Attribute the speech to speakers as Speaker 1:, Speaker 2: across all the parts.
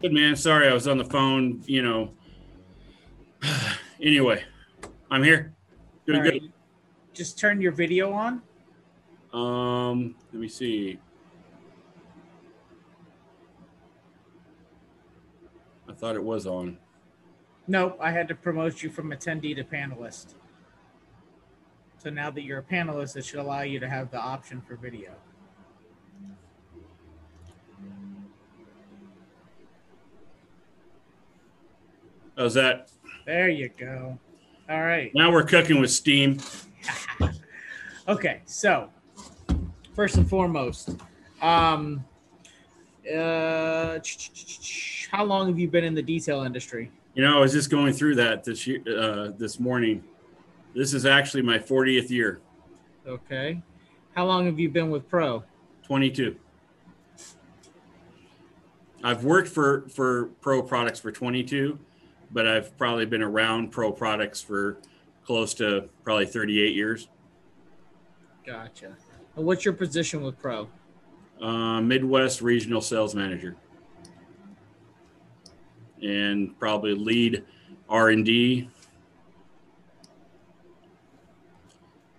Speaker 1: Good man. Sorry, I was on the phone. You know. anyway, I'm here.
Speaker 2: Doing right. good. Just turn your video on.
Speaker 1: Um, let me see. I thought it was on.
Speaker 2: Nope, I had to promote you from attendee to panelist. So now that you're a panelist, it should allow you to have the option for video.
Speaker 1: How's that?
Speaker 2: There you go. All right.
Speaker 1: Now we're cooking with steam.
Speaker 2: okay, so first and foremost, um, uh, how long have you been in the detail industry?
Speaker 1: You know, I was just going through that this year, uh, this morning. This is actually my 40th year.
Speaker 2: Okay. How long have you been with Pro?
Speaker 1: 22. I've worked for for Pro products for 22 but I've probably been around pro products for close to probably 38 years.
Speaker 2: Gotcha. And what's your position with pro?
Speaker 1: Uh, Midwest regional sales manager, and probably lead R and D.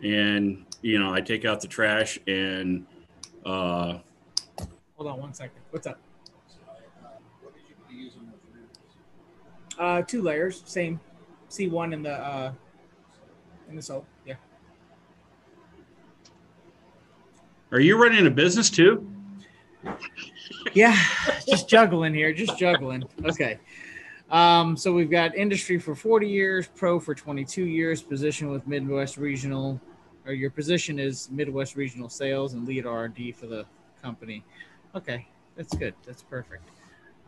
Speaker 1: And you know, I take out the trash and. Uh,
Speaker 2: Hold on one second. What's up? Uh, two layers, same C1 in the uh, in the soul. Yeah.
Speaker 1: Are you running a business too?
Speaker 2: yeah, just juggling here, just juggling. Okay. Um, so we've got industry for 40 years, pro for 22 years, position with Midwest Regional, or your position is Midwest Regional Sales and lead R&D for the company. Okay, that's good. That's perfect.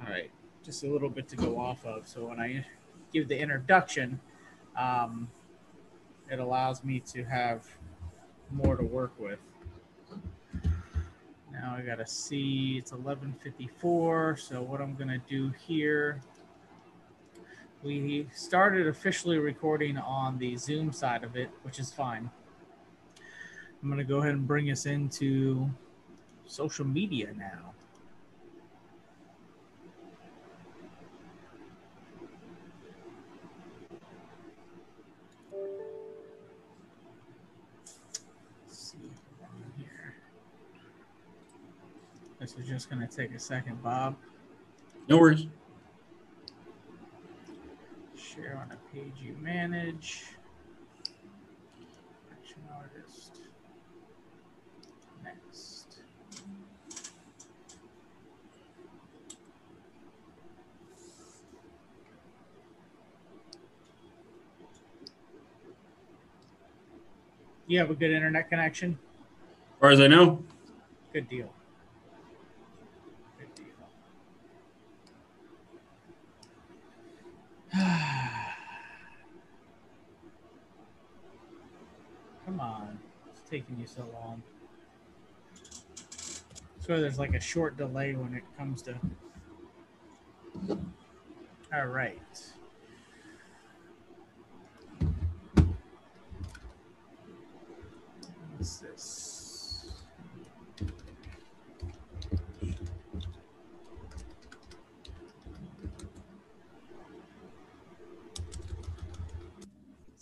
Speaker 2: All right just a little bit to go off of. So when I give the introduction, um, it allows me to have more to work with. Now I gotta see it's 11:54. So what I'm gonna do here, we started officially recording on the Zoom side of it, which is fine. I'm gonna go ahead and bring us into social media now. Just going to take a second, Bob.
Speaker 1: No worries.
Speaker 2: Share on a page you manage. Action artist. Next. You have a good internet connection?
Speaker 1: As far as I know.
Speaker 2: Good deal. Come on. It's taking you so long. So there's like a short delay when it comes to. All right. What's this?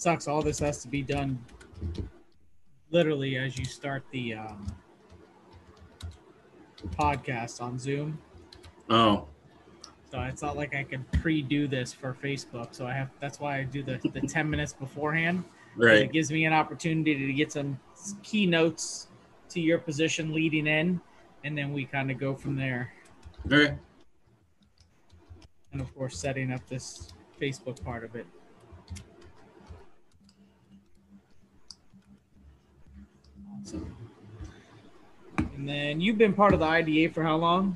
Speaker 2: Sucks. All this has to be done literally as you start the um, podcast on Zoom.
Speaker 1: Oh.
Speaker 2: So it's not like I can pre-do this for Facebook. So I have that's why I do the the ten minutes beforehand.
Speaker 1: Right.
Speaker 2: It gives me an opportunity to get some keynotes to your position leading in, and then we kind of go from there.
Speaker 1: Okay.
Speaker 2: And of course, setting up this Facebook part of it. And then you've been part of the IDA for how long?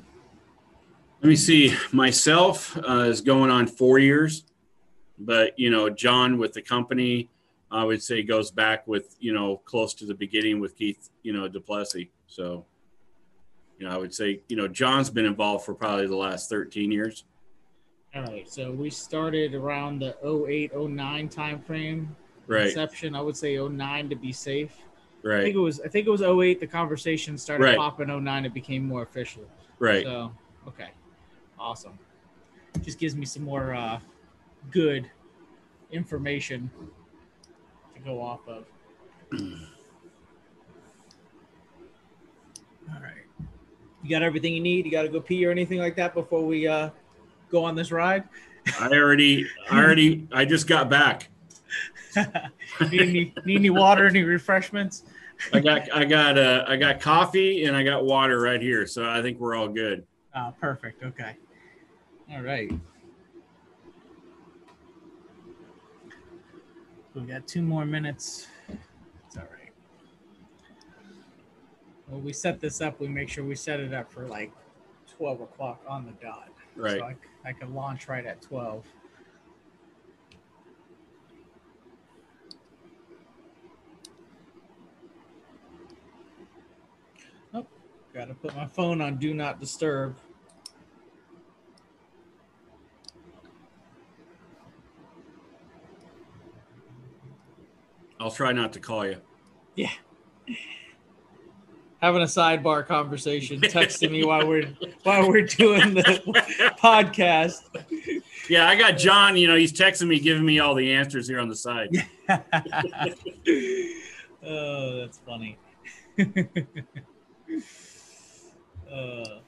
Speaker 1: Let me see. Myself uh, is going on four years, but you know, John with the company, I would say goes back with you know close to the beginning with Keith, you know, Duplessis. So, you know, I would say you know John's been involved for probably the last 13 years.
Speaker 2: All right, so we started around the 08, 09 time frame.
Speaker 1: Right.
Speaker 2: Inception, I would say 09 to be safe. I think it was I think it was 08 the conversation started
Speaker 1: Right.
Speaker 2: popping 09 it became more official.
Speaker 1: Right.
Speaker 2: So, okay. Awesome. Just gives me some more uh, good information to go off of. All right. You got everything you need? You got to go pee or anything like that before we uh, go on this ride?
Speaker 1: I already, I already, I just got back.
Speaker 2: need, any, need any water, any refreshments?
Speaker 1: I got, I got, uh, I got coffee and I got water right here, so I think we're all good.
Speaker 2: Oh, perfect. Okay. All right. We got two more minutes. It's all right. Well, we set this up. We make sure we set it up for like 12 o'clock on the dot.
Speaker 1: Right.
Speaker 2: So I, I can launch right at 12. Got to put my phone on do not disturb.
Speaker 1: I'll try not to call you.
Speaker 2: Yeah. Having a sidebar conversation, texting me while we're while we're doing the podcast.
Speaker 1: Yeah, I got John. You know, he's texting me, giving me all the answers here on the side.
Speaker 2: oh, that's funny. uh,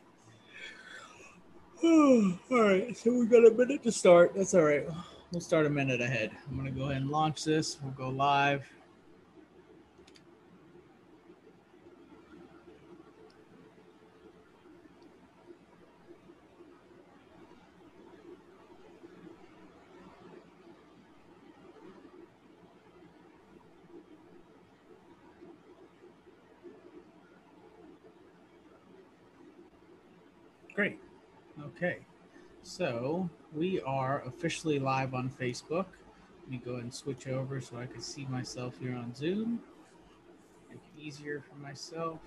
Speaker 2: all right, so we've got a minute to start. That's all right. We'll start a minute ahead. I'm gonna go ahead and launch this. We'll go live. Great. Okay. So we are officially live on Facebook. Let me go ahead and switch over so I can see myself here on Zoom. Make it easier for myself.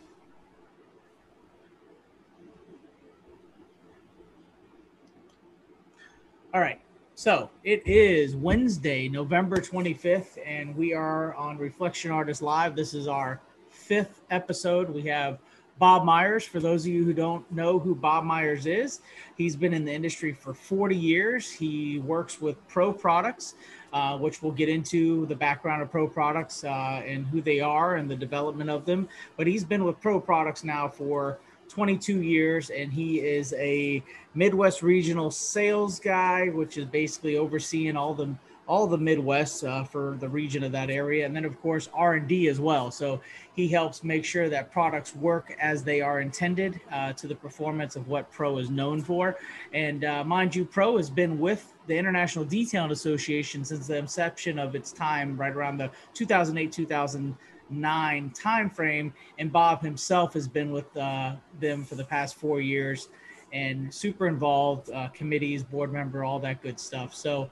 Speaker 2: All right. So it is Wednesday, November 25th, and we are on Reflection Artist Live. This is our fifth episode. We have Bob Myers. For those of you who don't know who Bob Myers is, he's been in the industry for 40 years. He works with Pro Products, uh, which we'll get into the background of Pro Products uh, and who they are and the development of them. But he's been with Pro Products now for 22 years, and he is a Midwest regional sales guy, which is basically overseeing all the all the Midwest uh, for the region of that area, and then of course R and D as well. So he helps make sure that products work as they are intended uh, to the performance of what Pro is known for. And uh, mind you, Pro has been with the International Detailing Association since the inception of its time, right around the 2008 2009 timeframe. And Bob himself has been with uh, them for the past four years and super involved, uh, committees, board member, all that good stuff. So.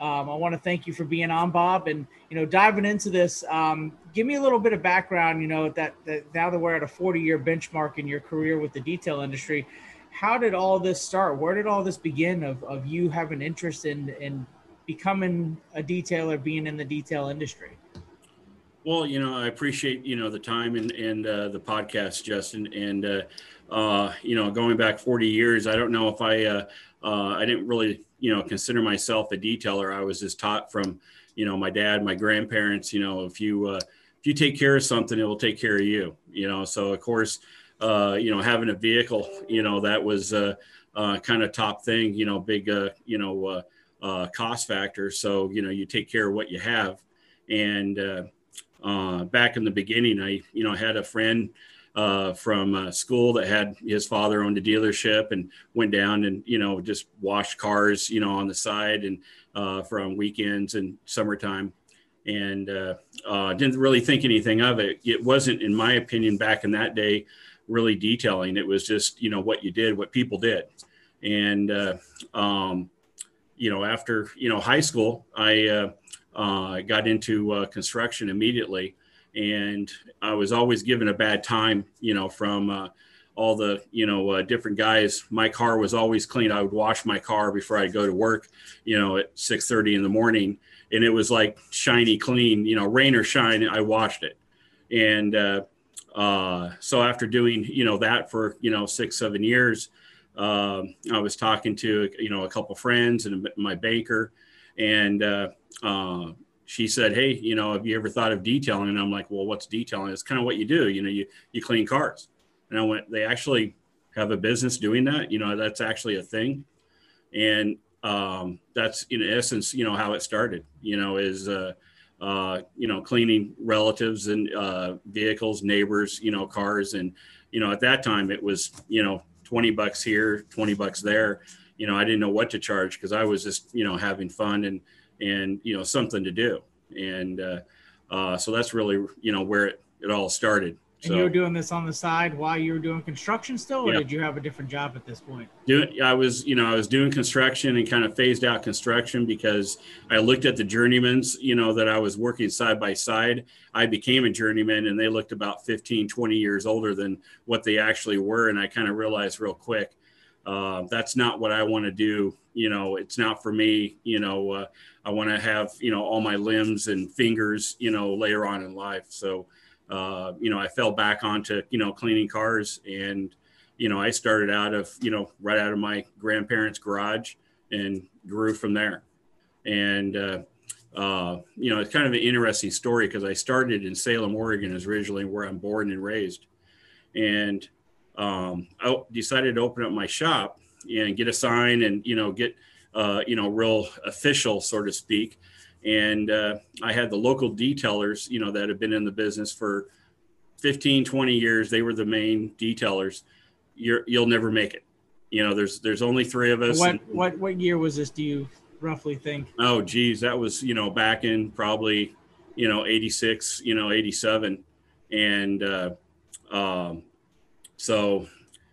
Speaker 2: Um, I want to thank you for being on, Bob, and you know, diving into this. Um, give me a little bit of background. You know, that, that now that we're at a 40-year benchmark in your career with the detail industry, how did all this start? Where did all this begin? Of, of you having interest in in becoming a detailer, being in the detail industry?
Speaker 1: Well, you know, I appreciate you know the time and and uh, the podcast, Justin, and uh, uh, you know, going back 40 years, I don't know if I uh, uh, I didn't really you know consider myself a detailer. I was just taught from you know my dad, my grandparents. You know, if you uh, if you take care of something, it will take care of you. You know, so of course, uh, you know, having a vehicle, you know, that was uh, uh, kind of top thing. You know, big uh, you know uh, uh, cost factor. So you know, you take care of what you have, and uh, uh, back in the beginning, I you know had a friend uh, from uh, school that had his father owned a dealership and went down and you know just washed cars you know on the side and uh, from weekends and summertime and uh, uh, didn't really think anything of it. It wasn't, in my opinion, back in that day, really detailing. It was just you know what you did, what people did, And, uh, um, you know, after, you know, high school, I uh, got into uh, construction immediately. And I was always given a bad time, you know, from uh, all the, you know, uh, different guys. My car was always clean. I would wash my car before I'd go to work, you know, at 6.30 in the morning. And it was like shiny clean, you know, rain or shine, I washed it. And uh, uh, so after doing, you know, that for, you know, six, seven years, um, I was talking to, you know, a couple friends and my banker, and uh, uh, she said, "Hey, you know, have you ever thought of detailing?" And I'm like, "Well, what's detailing? It's kind of what you do. You know, you you clean cars." And I went, "They actually have a business doing that. You know, that's actually a thing." And um, that's in essence, you know, how it started. You know, is uh, uh, you know, cleaning relatives and uh, vehicles, neighbors, you know, cars, and you know, at that time it was, you know, 20 bucks here, 20 bucks there. You know, I didn't know what to charge because I was just, you know, having fun and, and, you know, something to do. And uh, uh, so that's really, you know, where it, it all started.
Speaker 2: And you were doing this on the side while you were doing construction still, or yeah. did you have a different job at this point?
Speaker 1: Doing, I was, you know, I was doing construction and kind of phased out construction because I looked at the journeymans, you know, that I was working side by side. I became a journeyman and they looked about 15, 20 years older than what they actually were. And I kind of realized real quick, uh, that's not what I want to do. You know, it's not for me. You know, uh, I want to have, you know, all my limbs and fingers, you know, later on in life. So, uh, you know, I fell back onto, you know, cleaning cars and, you know, I started out of, you know, right out of my grandparents' garage and grew from there. And, uh, uh, you know, it's kind of an interesting story because I started in Salem, Oregon, is originally where I'm born and raised. And um, I decided to open up my shop and get a sign and, you know, get, uh, you know, real official, so to speak. And uh, i had the local detailers you know that have been in the business for 15 20 years. They were the main detailers. You're, you'll never make it. You know there's there's only three of us.
Speaker 2: What and, what what year was this do you roughly think?
Speaker 1: Oh geez that was you know back in probably you know 86 you know 87 and uh, um, so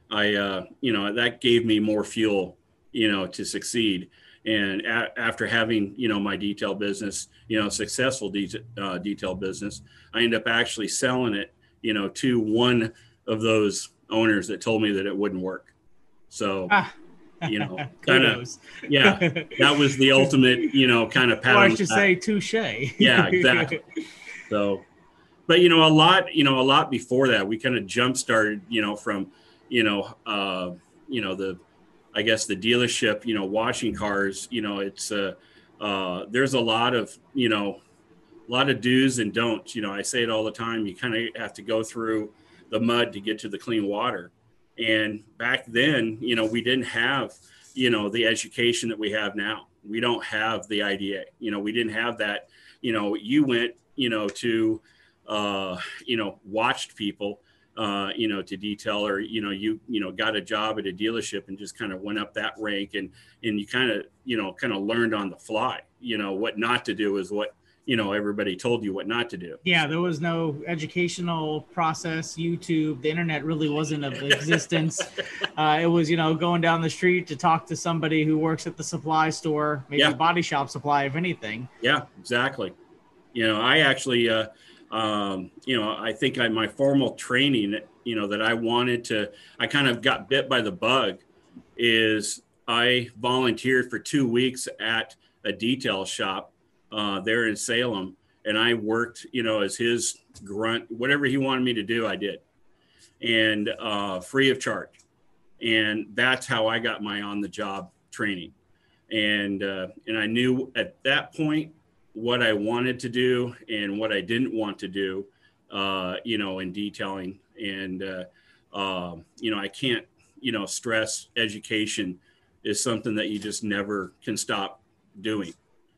Speaker 1: i uh, you know that gave me more fuel you know to succeed and a- after having, you know, my detail business, you know, successful de- uh, detail business, I ended up actually selling it, you know, to one of those owners that told me that it wouldn't work. So, ah. you know, kind of, yeah, that was the ultimate, you know, kind of
Speaker 2: pat. Or I should say touche.
Speaker 1: yeah, exactly. So, but you know, a lot, you know, a lot before that, we kind of jump started, you know, from, you know, uh, you know, the I guess the dealership, you know, washing cars, you know, it's uh, uh, there's a lot of you know, a lot of do's and don'ts. You know, I say it all the time. You kind of have to go through the mud to get to the clean water. And back then, you know, we didn't have, you know, the education that we have now. We don't have the IDA. You know, we didn't have that. You know, you went, you know, to, uh, you know, watched people uh, you know, to detail or, you know, you, you know, got a job at a dealership and just kind of went up that rank and, and you kind of, you know, kind of learned on the fly, you know, what not to do is what, you know, everybody told you what not to do.
Speaker 2: Yeah. There was no educational process. YouTube, the internet really wasn't of existence. uh, it was, you know, going down the street to talk to somebody who works at the supply store, maybe yeah. body shop supply, if anything.
Speaker 1: Yeah, exactly. You know, I actually, uh, um, you know, I think I, my formal training, you know, that I wanted to, I kind of got bit by the bug is I volunteered for two weeks at a detail shop uh, there in Salem. And I worked, you know, as his grunt, whatever he wanted me to do, I did. And uh, free of charge. And that's how I got my on the job training. And, uh, and I knew at that point what I wanted to do and what I didn't want to do, uh, you know, in detailing. And, uh, uh, you know, I can't, you know, stress education is something that you just never can stop doing.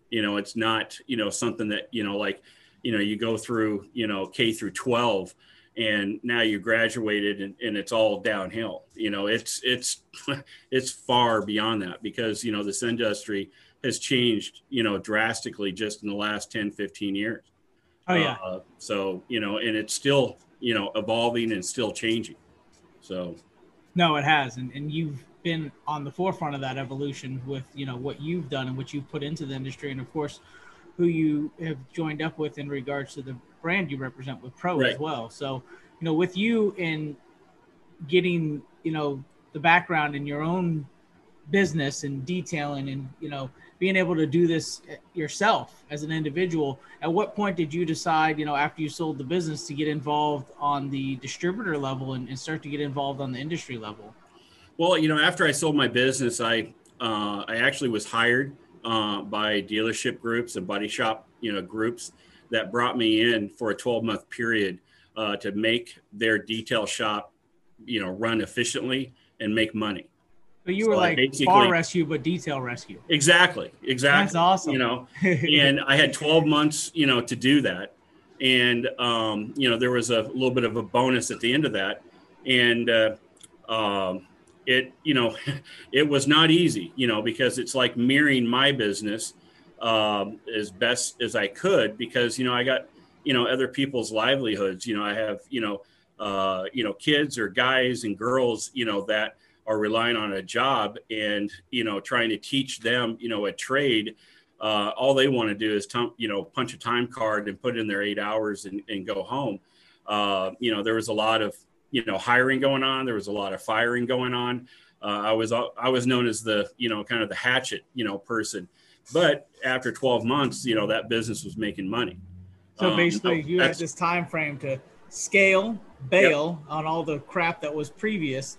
Speaker 1: You know, it's not, you know, something that, you know, like, you know, you go through, you know, K through 12 and now you graduated and, and it's all downhill. You know, it's, it's, it's far beyond that because, you know, this industry, has changed, you know, drastically just in the last 10, 15 years.
Speaker 2: Oh yeah.
Speaker 1: Uh, so, you know, and it's still, you know, evolving and still changing. So.
Speaker 2: No, it has. And, and you've been on the forefront of that evolution with you know what you've done and what you've put into the industry, and of course, who you have joined up with in regards to the brand you represent with Pro right. as well. So, you know, with you in getting you know the background in your own business and detailing and you know being able to do this yourself as an individual at what point did you decide you know after you sold the business to get involved on the distributor level and, and start to get involved on the industry level?
Speaker 1: Well you know after i sold my business i uh, i actually was hired uh, by dealership groups and body shop you know groups that brought me in for a 12 month period uh, to make their detail shop you know run efficiently and make money
Speaker 2: but you were so like bar rescue, but detail rescue.
Speaker 1: Exactly. Exactly.
Speaker 2: That's awesome.
Speaker 1: You know, and I had 12 months, you know, to do that. And, um, you know, there was a little bit of a bonus at the end of that. And, uh, um, it, you know, it was not easy, you know, because it's like mirroring my business um, as best as I could because, you know, I got, you know, other people's livelihoods. You know, I have, you know, uh, you know, kids or guys and girls, you know, that, are relying on a job and you know trying to teach them you know a trade uh, all they want to do is t- you know punch a time card and put in their eight hours and, and go home. Uh, you know there was a lot of you know hiring going on. There was a lot of firing going on. Uh, i was i was known as the you know kind of the hatchet you know person. But after 12 months you know that business was making money.
Speaker 2: So basically um, you had this time frame to scale bail yep. on all the crap that was previous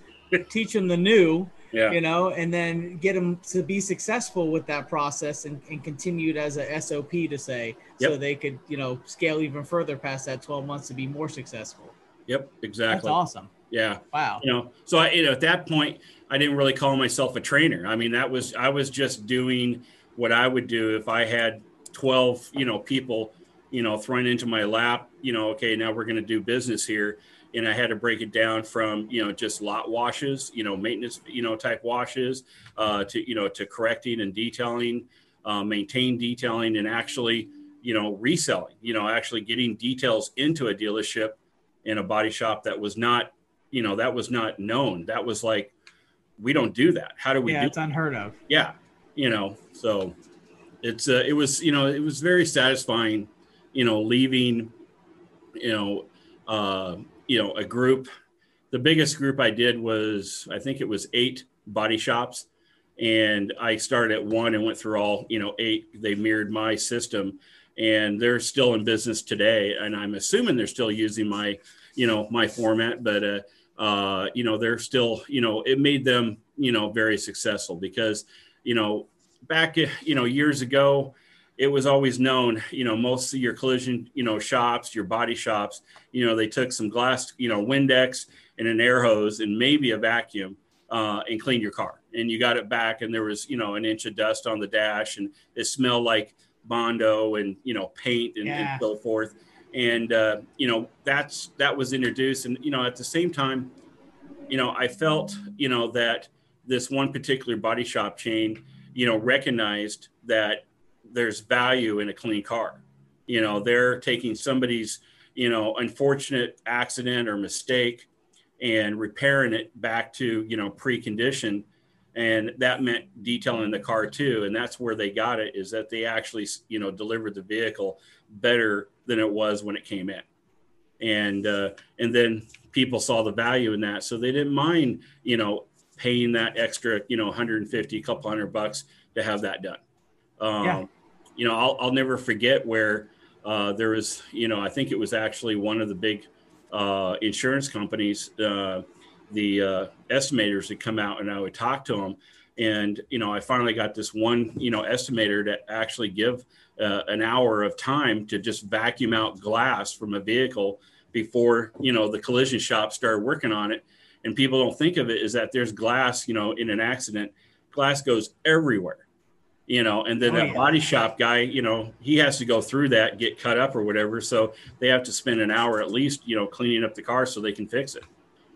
Speaker 2: teach them the new, yeah. you know, and then get them to be successful with that process and, and continued as a SOP to say, yep. so they could, you know, scale even further past that 12 months to be more successful.
Speaker 1: Yep, exactly.
Speaker 2: That's awesome.
Speaker 1: Yeah.
Speaker 2: Wow.
Speaker 1: You know, so I, you know, at that point, I didn't really call myself a trainer. I mean, that was, I was just doing what I would do if I had 12, you know, people, you know, thrown into my lap, you know, okay, now we're going to do business here and I had to break it down from you know just lot washes, you know maintenance, you know type washes, uh, to you know to correcting and detailing, uh, maintain detailing, and actually you know reselling. You know actually getting details into a dealership in a body shop that was not you know that was not known. That was like we don't do that. How do we?
Speaker 2: Yeah,
Speaker 1: do
Speaker 2: it's that? unheard of.
Speaker 1: Yeah, you know so it's uh, it was you know it was very satisfying you know leaving you know uh, you know a group the biggest group i did was i think it was eight body shops. And i started at one and went through all you know eight. They mirrored my system and they're still in business today. And i'm assuming they're still using my you know my format but uh, uh, you know they're still you know it made them you know very successful because you know back you know years ago it was always known, you know, most of your collision, you know, shops, your body shops, you know, they took some glass, you know, Windex and an air hose and maybe a vacuum uh, and cleaned your car. And you got it back, and there was, you know, an inch of dust on the dash, and it smelled like bondo and you know paint and, yeah. and so forth. And uh, you know, that's that was introduced, and you know, at the same time, you know, I felt, you know, that this one particular body shop chain, you know, recognized that there's value in a clean car. You know, they're taking somebody's, you know, unfortunate accident or mistake and repairing it back to, you know, pre-condition. And that meant detailing the car too. And that's where they got it is that they actually, you know, delivered the vehicle better than it was when it came in. And, uh, and then people saw the value in that. So they didn't mind, you know, paying that extra, you know, 150, couple hundred bucks to have that done. Um, yeah you know, I'll, I'll never forget where uh, there was, you know, I think it was actually one of the big uh, insurance companies, uh, the uh, estimators that come out and I would talk to them. And, you know, I finally got this one, you know, estimator to actually give uh, an hour of time to just vacuum out glass from a vehicle before, you know, the collision shop started working on it. And people don't think of it is that there's glass, you know, in an accident, glass goes everywhere you know, and then oh, that yeah. body shop guy, you know, he has to go through that, get cut up or whatever. So they have to spend an hour at least, you know, cleaning up the car so they can fix it.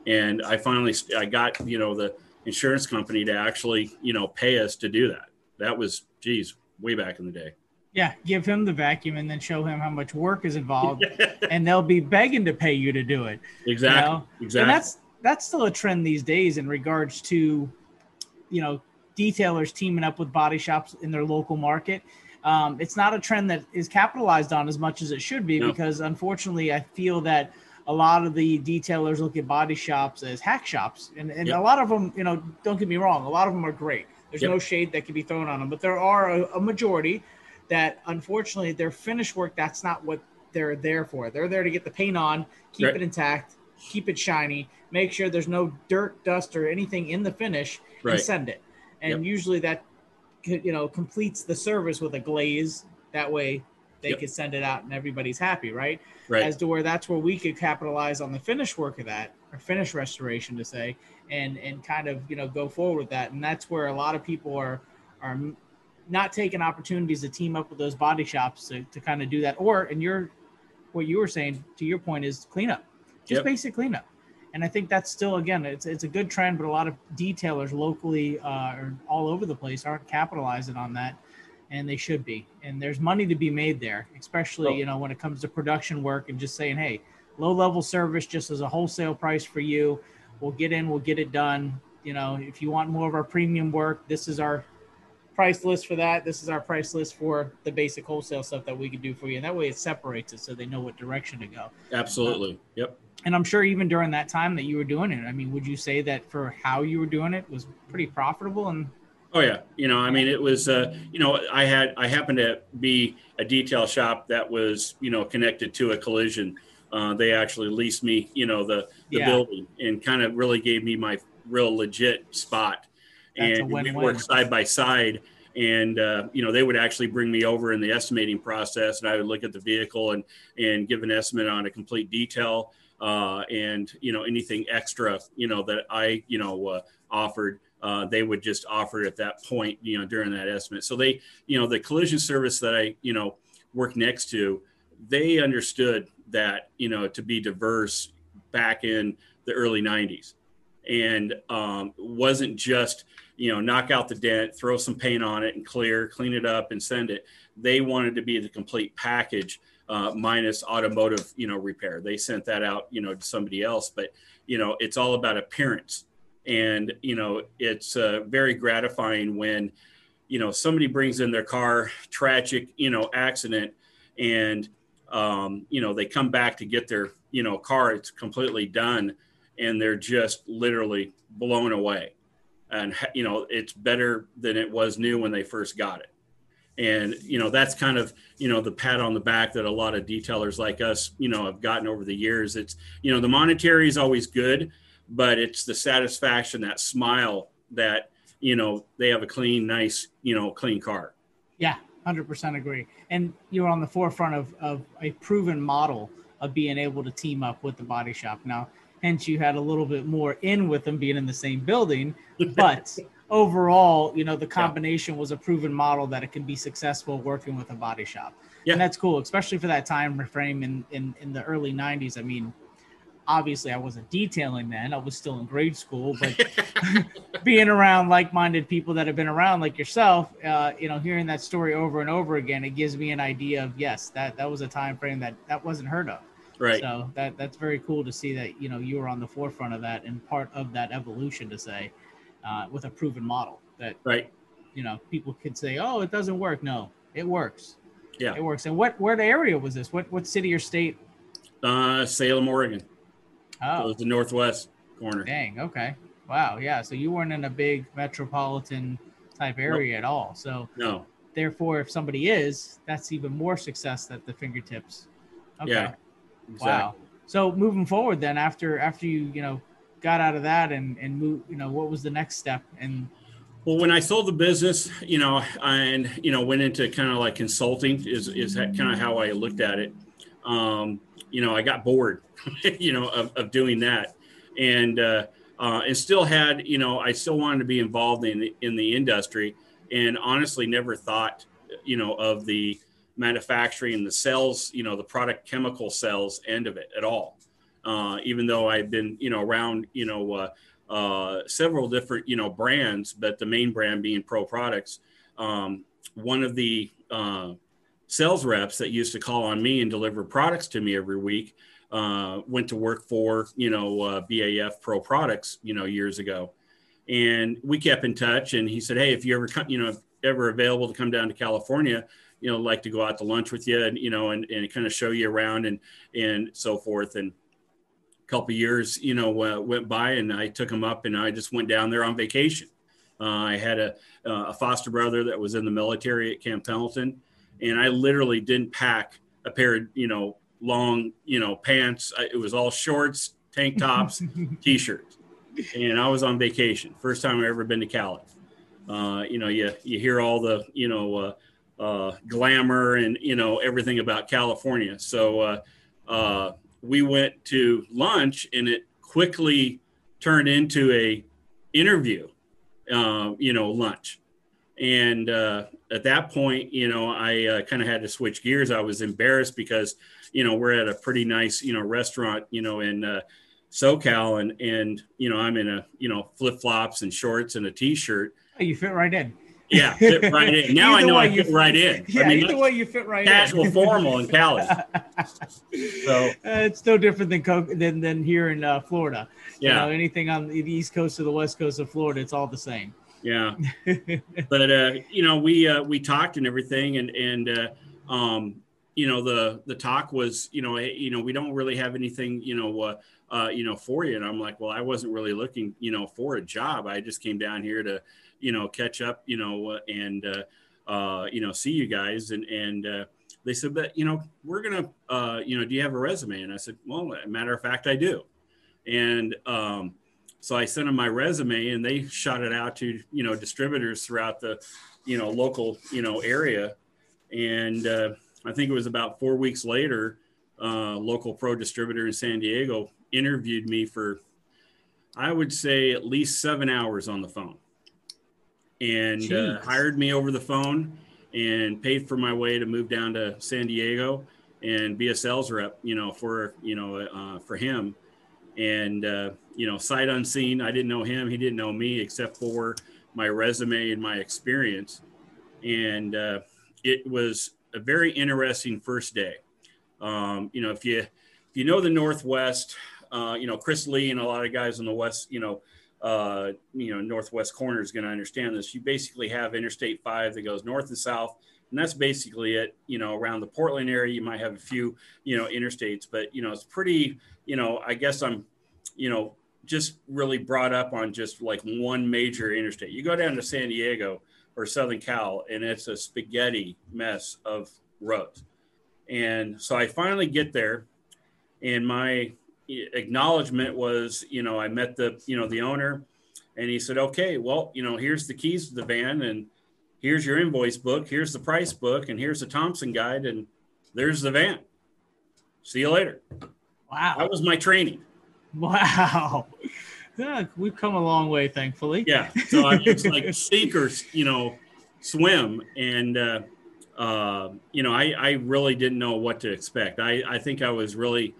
Speaker 1: And I finally, I got, you know, the insurance company to actually, you know, pay us to do that. That was, geez, way back in the day.
Speaker 2: Yeah, give him the vacuum and then show him how much work is involved, and they'll be begging to pay you to do it.
Speaker 1: Exactly. You know? Exactly.
Speaker 2: And that's that's still a trend these days in regards to you know detailers teaming up with body shops in their local market. Um, it's not a trend that is capitalized on as much as it should be no. because unfortunately, I feel that a lot of the detailers look at body shops as hack shops, and and yep. a lot of them, you know, don't get me wrong, a lot of them are great. There's yep. no shade that can be thrown on them, but there are a, a majority that unfortunately their finish work that's not what they're there for. They're there to get the paint on, keep right. it intact, keep it shiny, make sure there's no dirt, dust, or anything in the finish, right. and send it. And yep. usually that you know completes the service with a glaze. That way they yep. can send it out and everybody's happy, right? Right. As to where that's where we could capitalize on the finish work of that, or finish restoration to say, and and kind of you know go forward with that. And that's where a lot of people are are not taking opportunities to team up with those body shops to, to kind of do that. Or and your what you were saying to your point is cleanup, just yep. basic cleanup. And I think that's still again it's it's a good trend, but a lot of detailers locally uh, or all over the place aren't capitalizing on that and they should be. And there's money to be made there, especially oh. you know when it comes to production work and just saying, hey, low level service just as a wholesale price for you. We'll get in, we'll get it done. You know, if you want more of our premium work, this is our price list for that. This is our price list for the basic wholesale stuff that we can do for you. And that way it separates it so they know what direction to go.
Speaker 1: Absolutely. yep.
Speaker 2: And I'm sure even during that time that you were doing it, I mean, would you say that for how you were doing it was pretty profitable and
Speaker 1: Oh yeah, you know, I mean, it was, uh, you know, I had, I happened to be a detail shop that was, you know, connected to a collision. Uh, they actually leased me, you know, the the yeah. building and kind of really gave me my real legit spot. That's and we worked side by side. And uh, you know, they would actually bring me over in the estimating process, and I would look at the vehicle and and give an estimate on a complete detail. Uh, and you know anything extra you know that I you know uh, offered uh, they would just offer it at that point, you know, during that estimate. So they, you know, the collision service that I, you know, work next to, they understood that, you know, to be diverse back in the early 90s and um, wasn't just, you know, knock out the dent, throw some paint on it and clear, clean it up and send it. They wanted to be the complete package. Uh, minus automotive, you know, repair. They sent that out, you know, to somebody else. But you know, it's all about appearance and you know it's uh, very gratifying when you know somebody brings in their car tragic you know accident and um, you know they come back to get their you know car it's completely done and they're just literally blown away and you know it's better than it was new when they first got it and you know that's kind of you know the pat on the back that a lot of detailers like us you know have gotten over the years it's you know the monetary is always good but it's the satisfaction, that smile that, you know, they have a clean, nice, you know, clean car.
Speaker 2: Yeah, 100% agree. And you're on the forefront of, of a proven model of being able to team up with the body shop. Now, hence you had a little bit more in with them being in the same building, but overall, you know, the combination yeah. was a proven model that it can be successful working with a body shop. Yeah. And that's cool, especially for that time frame in, in, in the early 90s. I mean, obviously I wasn't detailing then. I was still in grade school, but being around like-minded people that have been around like yourself, uh, you know, hearing that story over and over again, it gives me an idea of yes, that that was a time frame that that wasn't heard of.
Speaker 1: Right.
Speaker 2: So that that's very cool to see that you know you were on the forefront of that and part of that evolution to say, uh, with a proven model that
Speaker 1: right.
Speaker 2: You know, people could say, "Oh, it doesn't work." No, it works.
Speaker 1: Yeah,
Speaker 2: it works. And what what area was this? What what city or state?
Speaker 1: Uh, Salem, Oregon. Oh, so the northwest corner.
Speaker 2: Dang. Okay. Wow. Yeah. So you weren't in a big metropolitan type area at all. So
Speaker 1: no.
Speaker 2: Therefore, if somebody is, that's even more success at the fingertips.
Speaker 1: Okay. Yeah.
Speaker 2: Exactly. Wow. So moving forward, then after after you you know got out of that and and move, you know, what was the next step? And
Speaker 1: well, when I sold the business, you know, and you know, went into kind of like consulting is is kind of how I looked at it. Um, you know, I got bored, you know, of, of doing that, and uh, uh, and still had, you know, I still wanted to be involved in in the industry, and honestly, never thought, you know, of the manufacturing, the cells, you know, the product chemical cells end of it at all. Uh, even though I've been, you know, around, you know, uh, uh, several different, you know, brands, but the main brand being Pro Products. Um, one of the uh, sales reps that used to call on me and deliver products to me every week uh, went to work for you know BAF Pro Products you know years ago, and we kept in touch. And he said, "Hey, if you ever come, you know, ever available to come down to California, you know, like to go out to lunch with you, and you know, and, and kind of show you around and and so forth." And couple years, you know, uh, went by, and I took him up, and I just went down there on vacation. Uh, I had a, uh, a foster brother that was in the military at Camp Pendleton, and I literally didn't pack a pair of you know long you know pants. I, it was all shorts, tank tops, t-shirts, and I was on vacation. First time I ever been to Cali. Uh, you know, you you hear all the you know uh, uh, glamour and you know everything about California. So uh, uh, we went to lunch, and it quickly turned into a interview. Uh, you know, lunch, and uh, at that point, you know, I uh, kind of had to switch gears. I was embarrassed because you know we're at a pretty nice you know restaurant you know in uh, SoCal, and and you know I'm in a you know flip flops and shorts and a t-shirt.
Speaker 2: You fit right in.
Speaker 1: Yeah, fit right in. Now I know I fit right in.
Speaker 2: Yeah,
Speaker 1: I mean,
Speaker 2: either way you fit right
Speaker 1: casual
Speaker 2: in.
Speaker 1: formal in Cali. So
Speaker 2: Uh, it's no different than co- than than here in uh, Florida. You
Speaker 1: yeah,
Speaker 2: know, anything on the east coast or the west coast of Florida, it's all the same.
Speaker 1: yeah. But uh, you know, we uh, we talked and everything, and and uh, um, you know, the the talk was, you know, you know, we don't really have anything, you know, uh, uh, you know, for you. And I'm like, well, I wasn't really looking, you know, for a job. I just came down here to, you know, catch up, you know, and uh, uh, you know, see you guys. And and uh, they said, but you know, we're gonna, uh, you know, do you have a resume? And I said, well, matter of fact, I do. And um, so I sent them my resume, and they shot it out to, you know, distributors throughout the, you know, local, you know, area. And uh, I think it was about four weeks later, uh, local pro distributor in San Diego interviewed me for, I would say, at least seven hours on the phone, and uh, hired me over the phone and paid for my way to move down to San Diego and be a sales rep, you know, for you know uh, for him, and uh, you know, sight unseen. I didn't know him; he didn't know me, except for my resume and my experience, and uh, it was a very interesting first day. Um, you know, if you if you know the Northwest, uh, you know Chris Lee and a lot of guys on the West, you know, uh, you know Northwest corner is going to understand this. You basically have Interstate Five that goes north and south, and that's basically it. You know, around the Portland area, you might have a few, you know, interstates, but you know, it's pretty. You know, I guess I'm, you know, just really brought up on just like one major interstate. You go down to San Diego or Southern Cal, and it's a spaghetti mess of roads. And so I finally get there, and my acknowledgement was, you know, I met the, you know, the owner, and he said, "Okay, well, you know, here's the keys to the van, and here's your invoice book, here's the price book, and here's the Thomas guide, and there's the van. See you later."
Speaker 2: Wow.
Speaker 1: That was my training.
Speaker 2: Wow. Yeah, we've come a long way, thankfully.
Speaker 1: Yeah. So I it's like sink or you know swim, and uh, uh, you know I I really didn't know what to expect. I I think I was really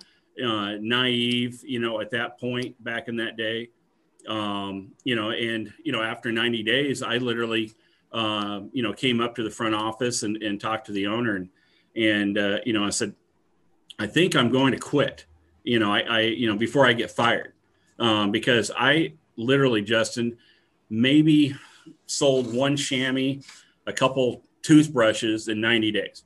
Speaker 1: uh, naive, you know, at that point back in that day. Um, you know, and you know after 90 days, I literally uh, you know came up to the front office and, and talked to the owner and and uh, you know I said I think I'm going to quit. You know I, I you know before I get fired um, because I literally, Justin, maybe sold one chamois, a couple toothbrushes in 90 days.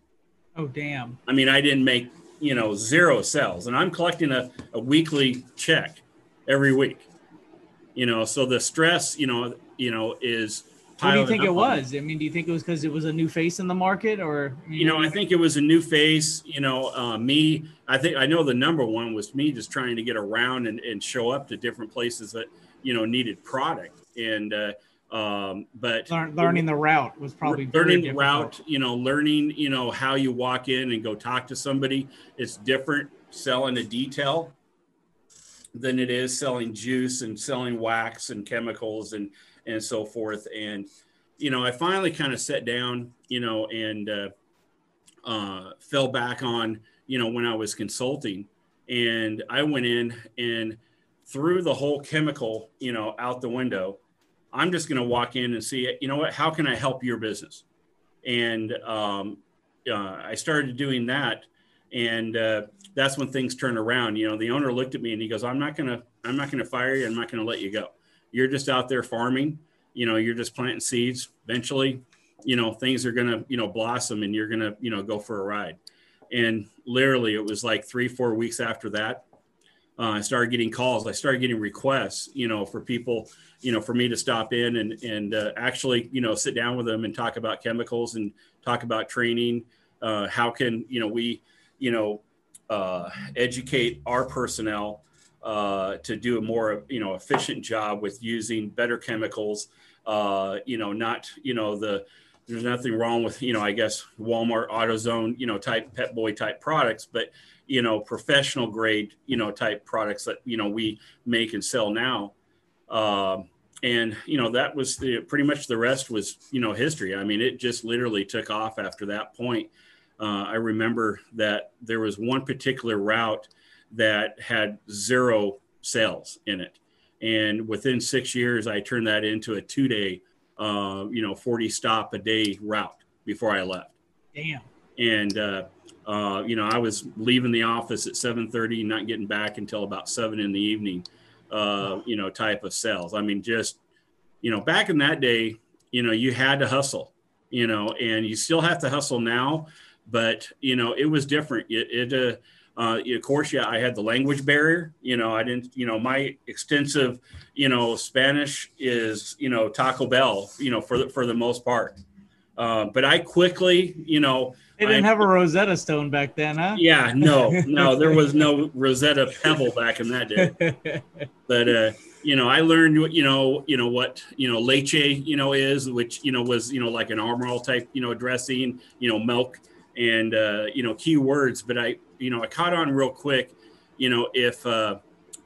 Speaker 2: Oh, damn.
Speaker 1: I mean, I didn't make, you know, zero sales and I'm collecting a, a weekly check every week, you know, so the stress, you know, you know, is.
Speaker 2: What do you think it
Speaker 1: up on me.
Speaker 2: was? I mean, do you think it was because it was a new face in the market, or
Speaker 1: you know, I think it was a new face. You know, uh, me. I think I know the number one was me just trying to get around and, and show up to different places that you know needed product. And uh, um, but
Speaker 2: Learn, learning the route was probably
Speaker 1: learning the route. You know, learning you know how you walk in and go talk to somebody. It's different selling a detail than it is selling juice and selling wax and chemicals and and so forth. And you know, I finally kind of sat down, you know, and uh, uh, fell back on, you know, when I was consulting, and I went in and threw the whole chemical, you know, out the window. I'm just going to walk in and see, you know what, how can I help your business? And um, uh, I started doing that, and uh, that's when things turned around. You know, the owner looked at me and he goes, "I'm not gonna, I'm not gonna fire you. I'm not gonna let you go." you're just out there farming. You know, you're just planting seeds. Eventually, you know, things are gonna you know blossom, and you're gonna you know go for a ride. And literally, it was like three four weeks after that, uh, I started getting calls. I started getting requests, you know, for people, you know, for me to stop in and and uh, actually, you know, sit down with them and talk about chemicals and talk about training. Uh, how can you know we, you know, uh, educate our personnel uh, to do a more you know efficient job with using better chemicals. Uh, you know, not you know the there's nothing wrong with you know I guess Walmart AutoZone you know type Pep Boy type products, but you know professional grade you know type products that you know we make and sell now. Um, and you know that was the pretty much the rest was you know history. I mean it just literally took off after that point. Uh, i remember that there was one particular route that had zero sales in it. And within six years i turned that into a two day uh, you know 40 stop a day route before i left.
Speaker 2: Damn
Speaker 1: and uh, uh, you know, I was leaving the office at 7:30, not getting back until about seven in the evening. Uh, you know, type of sales. I mean, just you know, back in that day, you know, you had to hustle. You know, and you still have to hustle now, but you know, it was different. It, it uh, uh, of course, yeah, I had the language barrier. You know, I didn't. You know, my extensive, you know, Spanish is you know Taco Bell. You know, for the, for the most part. Uh, but I quickly, you know,
Speaker 2: they didn't I, have a Rosetta Stone back then, huh?
Speaker 1: Yeah, no, no, there was no Rosetta Pebble back in that day. but uh, you know, I learned what you know, you know what you know leche, you know, is which you know was you know like an Armor All type, you know, dressing, you know, milk, and uh, you know key words. But I, you know, I caught on real quick. You know, if uh,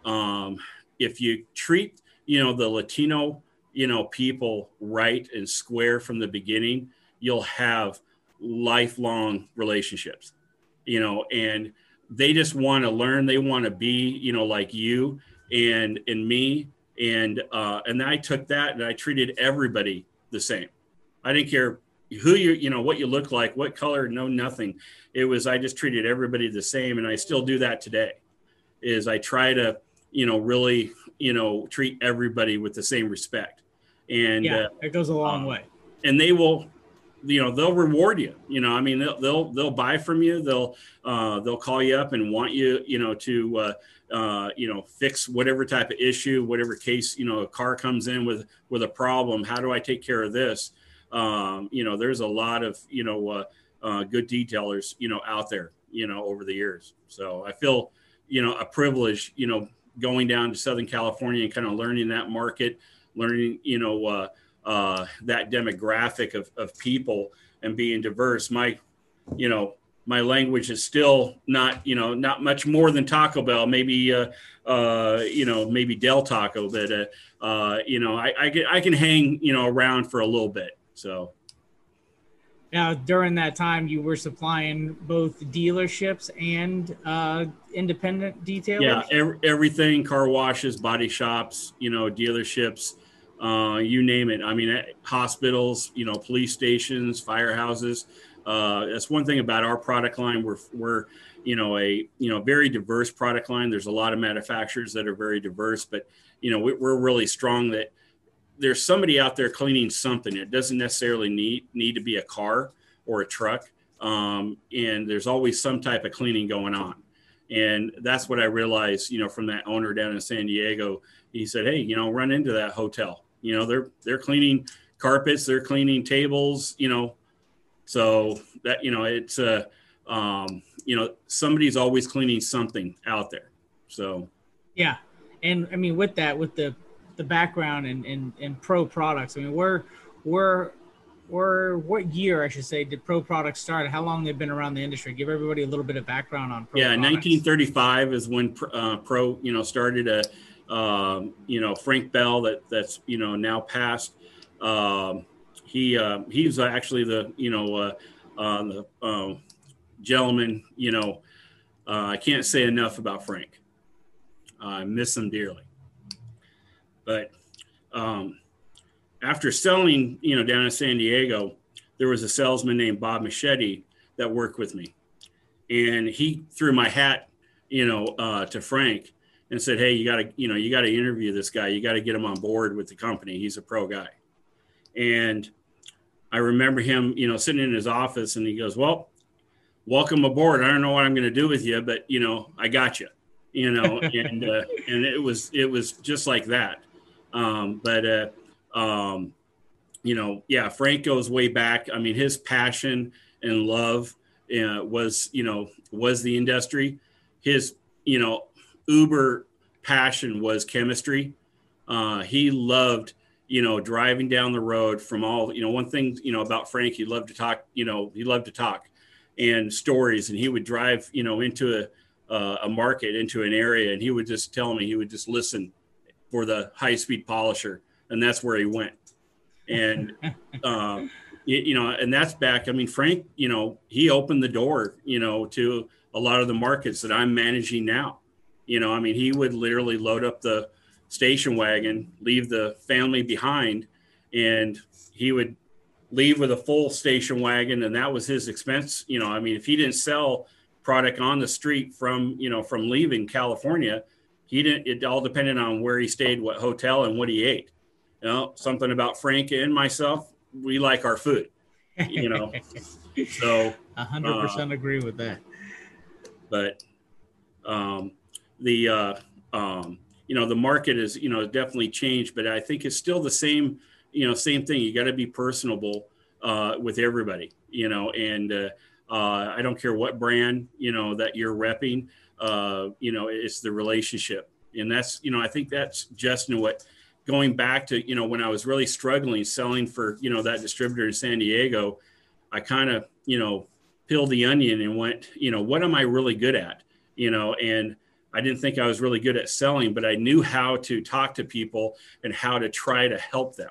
Speaker 1: um, if you treat you know the Latino you know people right and square from the beginning, you'll have lifelong relationships, you know, and they just want to learn. They want to be, you know, like you and and me. And uh, and I took that and I treated everybody the same. I didn't care who you, you know, what you look like, what color, no, nothing. It was I just treated everybody the same, and I still do that today. Is I try to, you know, really, you know, treat everybody with the same respect. And
Speaker 2: yeah, uh, it goes a long uh, way.
Speaker 1: And they will you know they'll reward you you know i mean they'll they'll, they'll buy from you they'll uh, they'll call you up and want you you know to uh, uh, you know fix whatever type of issue whatever case you know a car comes in with with a problem how do i take care of this um, you know there's a lot of you know uh, uh, good detailers you know out there you know over the years so i feel you know a privilege you know going down to southern california and kind of learning that market learning you know uh, that demographic of, of people and being diverse. My, you know, my language is still not, you know, not much more than Taco Bell, maybe, uh, uh, you know, maybe Del Taco, but, uh, uh, you know, I, I can, I can hang, you know, around for a little bit. So.
Speaker 2: Now, during that time, you were supplying both dealerships and uh, independent detailers.
Speaker 1: Yeah, every, everything: car washes, body shops, you know, dealerships, uh, you name it. I mean, hospitals, you know, police stations, firehouses. Uh, that's one thing about our product line. We're, we're, you know, a, you know, very diverse product line. There's a lot of manufacturers that are very diverse, but, you know, we're really strong that there's somebody out there cleaning something. It doesn't necessarily need, need to be a car or a truck. Um, and there's always some type of cleaning going on. And that's what I realized, you know, from that owner down in San Diego. He said, Hey, you know, run into that hotel you know, they're they're cleaning carpets, they're cleaning tables, you know. So that you know, it's uh um, you know, somebody's always cleaning something out there. So
Speaker 2: yeah. And I mean with that, with the the background and and, in pro products, I mean we're we're or what year I should say did Pro Products start? How long they've been around the industry? Give everybody a little bit of background on
Speaker 1: Pro. Yeah, products. 1935 is when uh, Pro you know started a um, you know, Frank Bell that that's you know now passed. Um, he uh, he's actually the you know uh, uh, the uh, gentleman. You know, uh, I can't say enough about Frank. I miss him dearly. But um, after selling, you know, down in San Diego, there was a salesman named Bob Machete that worked with me, and he threw my hat, you know, uh, to Frank and said, Hey, you got to, you know, you got to interview this guy. You got to get him on board with the company. He's a pro guy. And I remember him, you know, sitting in his office and he goes, Well, welcome aboard. I don't know what I'm going to do with you, but, you know, I got you, you know, and, uh, and it was, it was just like that. Um, but, uh, um, you know, yeah, Frank goes way back. I mean, his passion and love uh, was, you know, was the industry. His, you know, uber passion was chemistry. Uh, he loved, you know, driving down the road from all, you know, one thing, you know, about Frank, he loved to talk, you know, he loved to talk and stories. And he would drive, you know, into a, uh, a market, into an area, and he would just tell me, he would just listen for the high speed polisher. And that's where he went. And, um, you, you know, and that's back. I mean, Frank, you know, he opened the door, you know, to a lot of the markets that I'm managing now. You know, I mean, he would literally load up the station wagon, leave the family behind, and he would leave with a full station wagon, and that was his expense. You know, I mean, if he didn't sell product on the street from you know from leaving California, he didn't. It all depended on where he stayed, what hotel, and what he ate. You know, something about Frank and myself, we like our food. You know, so
Speaker 2: hundred uh, percent agree with that.
Speaker 1: But um, the uh, um, you know the market is you know definitely changed, but I think it's still the same you know same thing. You got to be personable uh, with everybody, you know, and uh, uh, I don't care what brand you know that you're repping. Uh, you know, it's the relationship, and that's you know I think that's just what going back to you know when I was really struggling selling for you know that distributor in San Diego, I kind of you know peeled the onion and went you know what am I really good at you know and I didn't think I was really good at selling, but I knew how to talk to people and how to try to help them.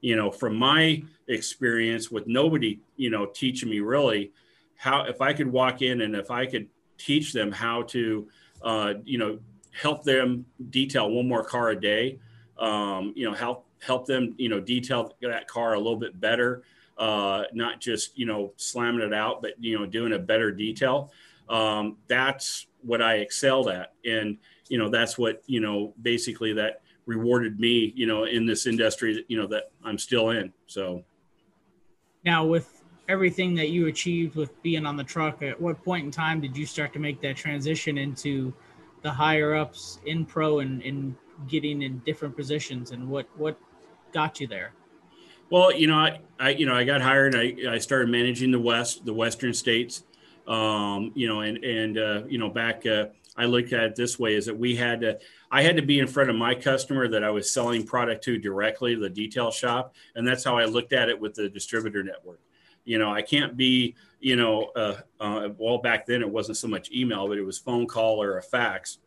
Speaker 1: You know, from my experience with nobody, you know, teaching me really how, if I could walk in and if I could teach them how to, uh, you know, help them detail one more car a day, um, you know, help, help them, you know, detail that car a little bit better, uh, not just, you know, slamming it out, but, you know, doing a better detail. Um, that's what I excelled at. And, you know, that's what, you know, basically that rewarded me, you know, in this industry, you know, that I'm still in. So
Speaker 2: now with everything that you achieved with being on the truck, at what point in time did you start to make that transition into the higher ups in pro and, and getting in different positions and what, what got you there?
Speaker 1: Well, you know, I, I you know, I got hired. I, I started managing the West, the Western states. Um, you know, and and uh, you know, back uh, I look at it this way: is that we had to, I had to be in front of my customer that I was selling product to directly, the detail shop, and that's how I looked at it with the distributor network. You know, I can't be, you know, uh, uh, well back then it wasn't so much email, but it was phone call or a fax,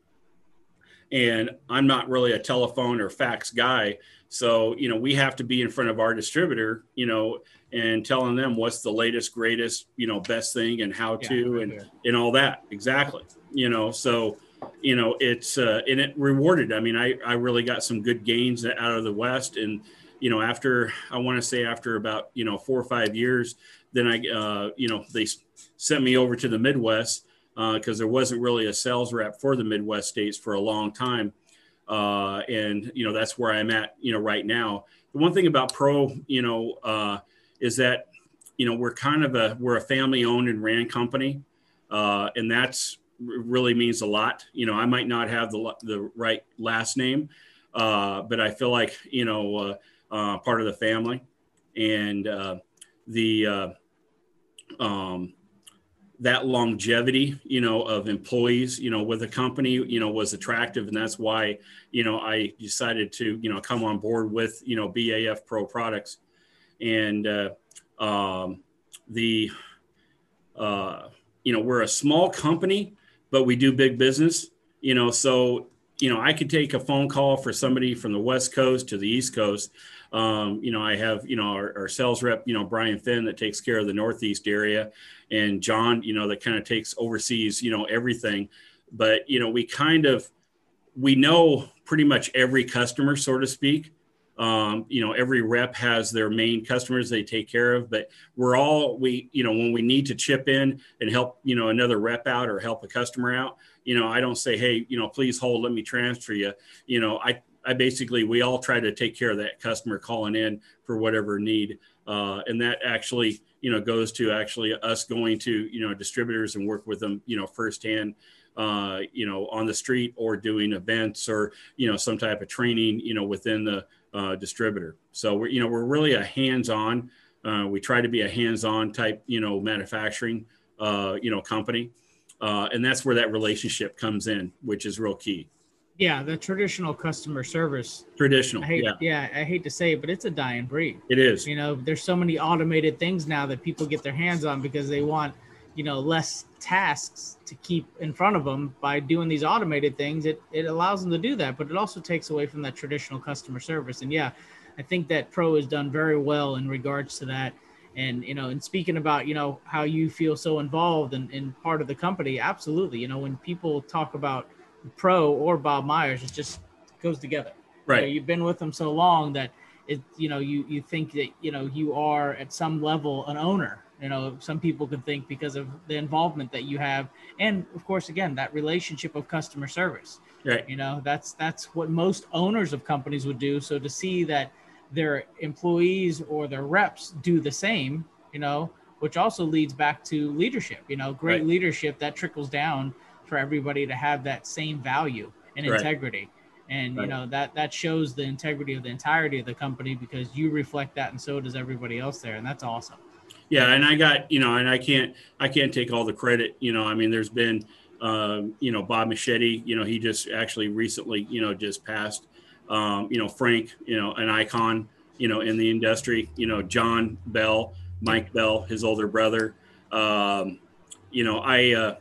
Speaker 1: and I'm not really a telephone or fax guy. So, you know, we have to be in front of our distributor, you know, and telling them what's the latest, greatest, you know, best thing and how to yeah, and and all that. Exactly. You know, so you know, it's uh, and it rewarded. I mean, I I really got some good gains out of the West, and you know, after I want to say after about you know four or five years, then I uh, you know they sent me over to the Midwest because uh, there wasn't really a sales rep for the Midwest states for a long time, uh, and you know that's where I'm at you know right now. The one thing about pro, you know, uh, is that you know we're kind of a we're a family owned and ran company. Uh, and that's really means a lot. You know i might not have the, the right last name uh, but i feel like you know uh, uh part of the family. And uh, the uh, um, that longevity you know of employees you know with a company you know was attractive and that's why you know i decided to you know come on board with you know baf pro products and uh, um, the uh, you know we're a small company, but we do big business. You know, so you know I could take a phone call for somebody from the West Coast to the East Coast. Um, you know, I have you know our, our, sales rep, you know Brian Finn, that takes care of the Northeast area, and John, you know, that kind of takes oversees you know everything. But you know, we kind of we know pretty much every customer, so to speak Um, you know, every rep has their main customers they take care of, but we're all we, you know, when we need to chip in and help, you know, another rep out or help a customer out, you know, I don't say, hey, you know, please hold, let me transfer you. You know, I I basically we all try to take care of that customer calling in for whatever need, uh, and that actually you know goes to actually us going to you know distributors and work with them you know firsthand uh, you know on the street or doing events or you know some type of training you know within the uh, distributor. So we're you know we're really a hands-on uh, we try to be a hands-on type you know manufacturing uh, you know company. Uh, and that's where that relationship comes in which is real key
Speaker 2: yeah, the traditional customer service.
Speaker 1: Traditional.
Speaker 2: I hate,
Speaker 1: yeah.
Speaker 2: yeah, I hate to say it, but it's a dying breed.
Speaker 1: It is.
Speaker 2: You know, there's so many automated things now that people get their hands on because they want, you know, less tasks to keep in front of them by doing these automated things. It it allows them to do that, but it also takes away from that traditional customer service. And yeah, I think that Pro has done very well in regards to that. And you know, and speaking about you know how you feel so involved and in, in part of the company, absolutely. You know, when people talk about pro or Bob Myers, it just goes together.
Speaker 1: Right.
Speaker 2: You know, you've been with them so long that it, you know, you you think that you know you are at some level an owner. You know, some people can think because of the involvement that you have, and of course, again, that relationship of customer service.
Speaker 1: Right.
Speaker 2: You know, that's that's what most owners of companies would do. So to see that their employees or their reps do the same, you know, which also leads back to leadership. You know, great right. leadership that trickles down for everybody to have that same value and right. integrity and right. you know that that shows the integrity of the entirety of the company because you reflect that and so does everybody else there and that's awesome
Speaker 1: yeah and i got you know and i can't i can't take all the credit you know i mean there's been um, you know bob machete you know he just actually recently you know just passed um, you know frank you know an icon you know in the industry you know john bell mike bell his older brother um, you know i uh,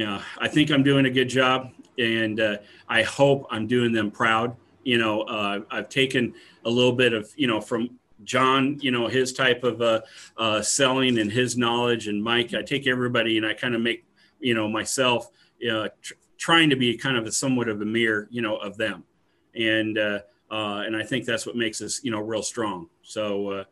Speaker 1: uh, I think I'm doing a good job, and uh, I hope I'm doing them proud. You know, uh, I've taken a little bit of you know from John, you know, his type of uh, uh, selling and his knowledge, and Mike. I take everybody and I kind of make you know myself uh, tr- trying to be kind of a somewhat of a mirror, you know, of them, and uh and I think that's what makes us you know real strong. So. uh